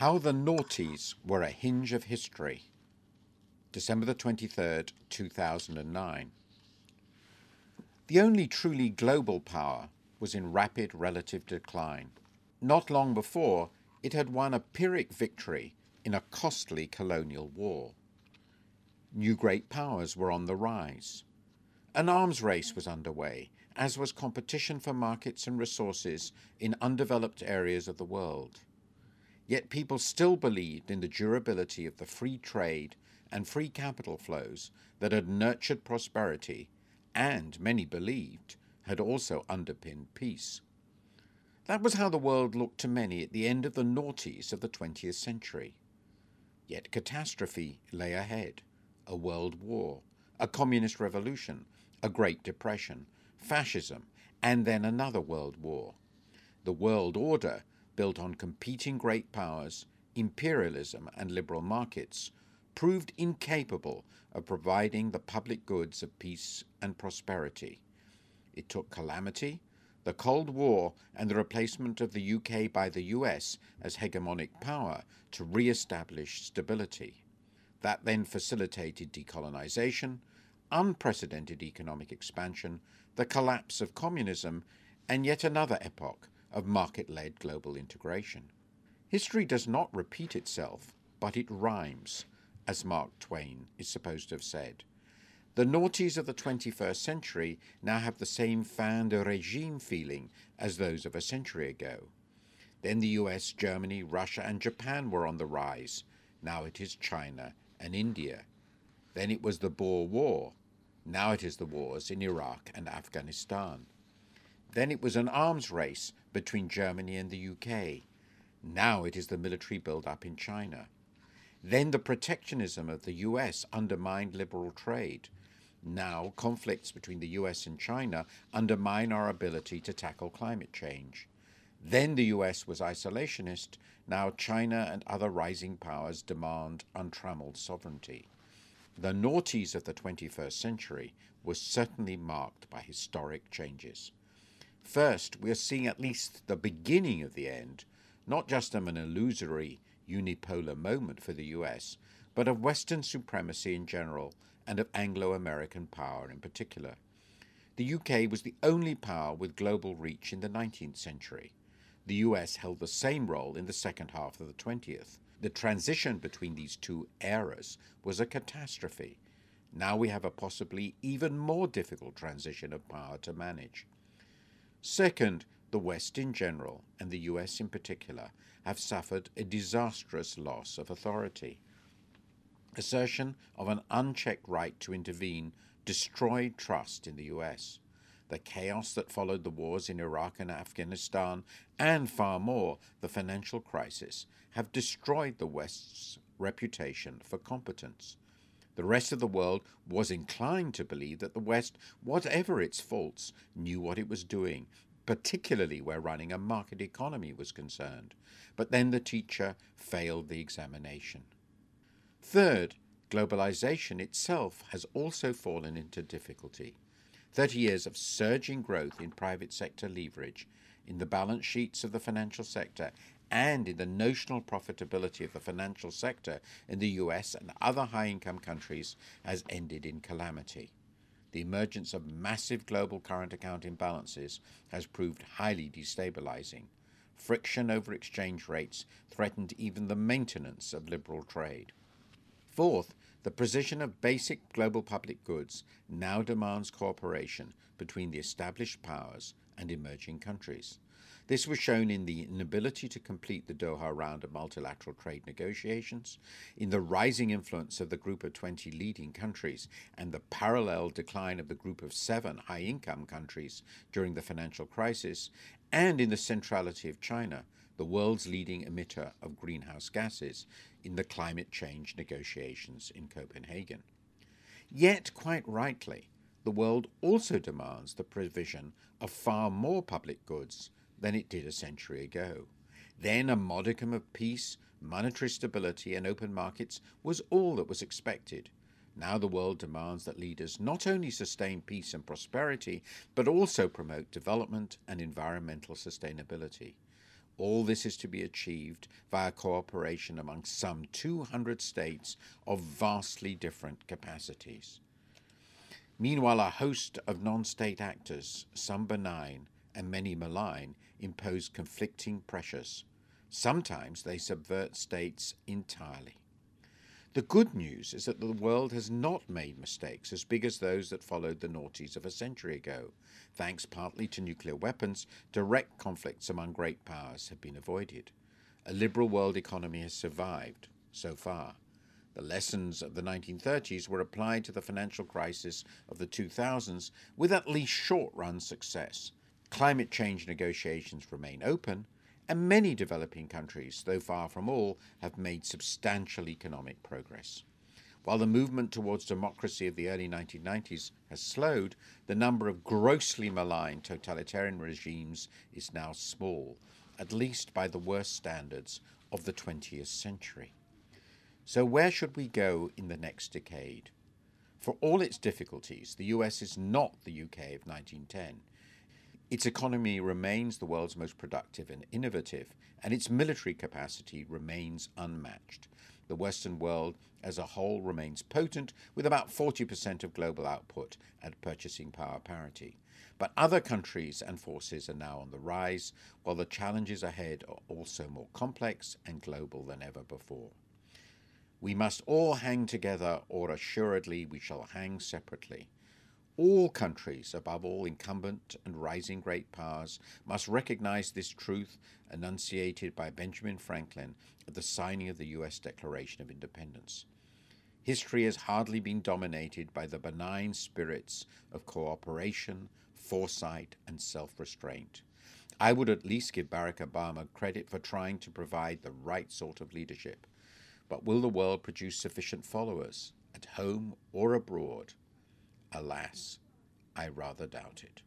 How the Noughties Were a Hinge of History. December the 23rd, 2009. The only truly global power was in rapid relative decline. Not long before, it had won a Pyrrhic victory in a costly colonial war. New great powers were on the rise. An arms race was underway, as was competition for markets and resources in undeveloped areas of the world. Yet people still believed in the durability of the free trade and free capital flows that had nurtured prosperity and, many believed, had also underpinned peace. That was how the world looked to many at the end of the noughties of the 20th century. Yet catastrophe lay ahead a world war, a communist revolution, a Great Depression, fascism, and then another world war. The world order, built on competing great powers, imperialism, and liberal markets, proved incapable of providing the public goods of peace and prosperity. It took calamity, the Cold War, and the replacement of the UK by the US as hegemonic power to re establish stability. That then facilitated decolonisation, unprecedented economic expansion, the collapse of communism, and yet another epoch of market led global integration. History does not repeat itself, but it rhymes, as Mark Twain is supposed to have said. The noughties of the 21st century now have the same fin de regime feeling as those of a century ago. Then the US, Germany, Russia, and Japan were on the rise. Now it is China and India. Then it was the Boer War. Now it is the wars in Iraq and Afghanistan. Then it was an arms race between Germany and the UK. Now it is the military build-up in China. Then the protectionism of the US undermined liberal trade. Now conflicts between the US and China undermine our ability to tackle climate change. Then the US was isolationist. Now China and other rising powers demand untrammeled sovereignty. The noughties of the 21st century were certainly marked by historic changes. First, we are seeing at least the beginning of the end, not just of an illusory unipolar moment for the US, but of Western supremacy in general and of Anglo American power in particular. The UK was the only power with global reach in the 19th century. The US held the same role in the second half of the 20th. The transition between these two eras was a catastrophe. Now we have a possibly even more difficult transition of power to manage. Second, the West in general, and the US in particular, have suffered a disastrous loss of authority. Assertion of an unchecked right to intervene destroyed trust in the US. The chaos that followed the wars in Iraq and Afghanistan, and far more, the financial crisis, have destroyed the West's reputation for competence. The rest of the world was inclined to believe that the West, whatever its faults, knew what it was doing, particularly where running a market economy was concerned. But then the teacher failed the examination. Third, globalization itself has also fallen into difficulty. 30 years of surging growth in private sector leverage, in the balance sheets of the financial sector, and in the notional profitability of the financial sector in the US and other high income countries has ended in calamity. The emergence of massive global current account imbalances has proved highly destabilizing. Friction over exchange rates threatened even the maintenance of liberal trade. Fourth, the precision of basic global public goods now demands cooperation between the established powers and emerging countries. This was shown in the inability to complete the Doha round of multilateral trade negotiations, in the rising influence of the Group of 20 leading countries, and the parallel decline of the Group of seven high income countries during the financial crisis, and in the centrality of China, the world's leading emitter of greenhouse gases, in the climate change negotiations in Copenhagen. Yet, quite rightly, the world also demands the provision of far more public goods than it did a century ago. Then a modicum of peace, monetary stability, and open markets was all that was expected. Now the world demands that leaders not only sustain peace and prosperity, but also promote development and environmental sustainability. All this is to be achieved via cooperation among some 200 states of vastly different capacities. Meanwhile, a host of non state actors, some benign and many malign, impose conflicting pressures. Sometimes they subvert states entirely. The good news is that the world has not made mistakes as big as those that followed the noughties of a century ago. Thanks partly to nuclear weapons, direct conflicts among great powers have been avoided. A liberal world economy has survived, so far. The lessons of the 1930s were applied to the financial crisis of the 2000s with at least short run success. Climate change negotiations remain open, and many developing countries, though far from all, have made substantial economic progress. While the movement towards democracy of the early 1990s has slowed, the number of grossly malign totalitarian regimes is now small, at least by the worst standards of the 20th century. So, where should we go in the next decade? For all its difficulties, the US is not the UK of 1910. Its economy remains the world's most productive and innovative, and its military capacity remains unmatched. The Western world as a whole remains potent, with about 40% of global output at purchasing power parity. But other countries and forces are now on the rise, while the challenges ahead are also more complex and global than ever before. We must all hang together, or assuredly we shall hang separately. All countries, above all incumbent and rising great powers, must recognize this truth enunciated by Benjamin Franklin at the signing of the U.S. Declaration of Independence. History has hardly been dominated by the benign spirits of cooperation, foresight, and self restraint. I would at least give Barack Obama credit for trying to provide the right sort of leadership. But will the world produce sufficient followers, at home or abroad? Alas, I rather doubt it.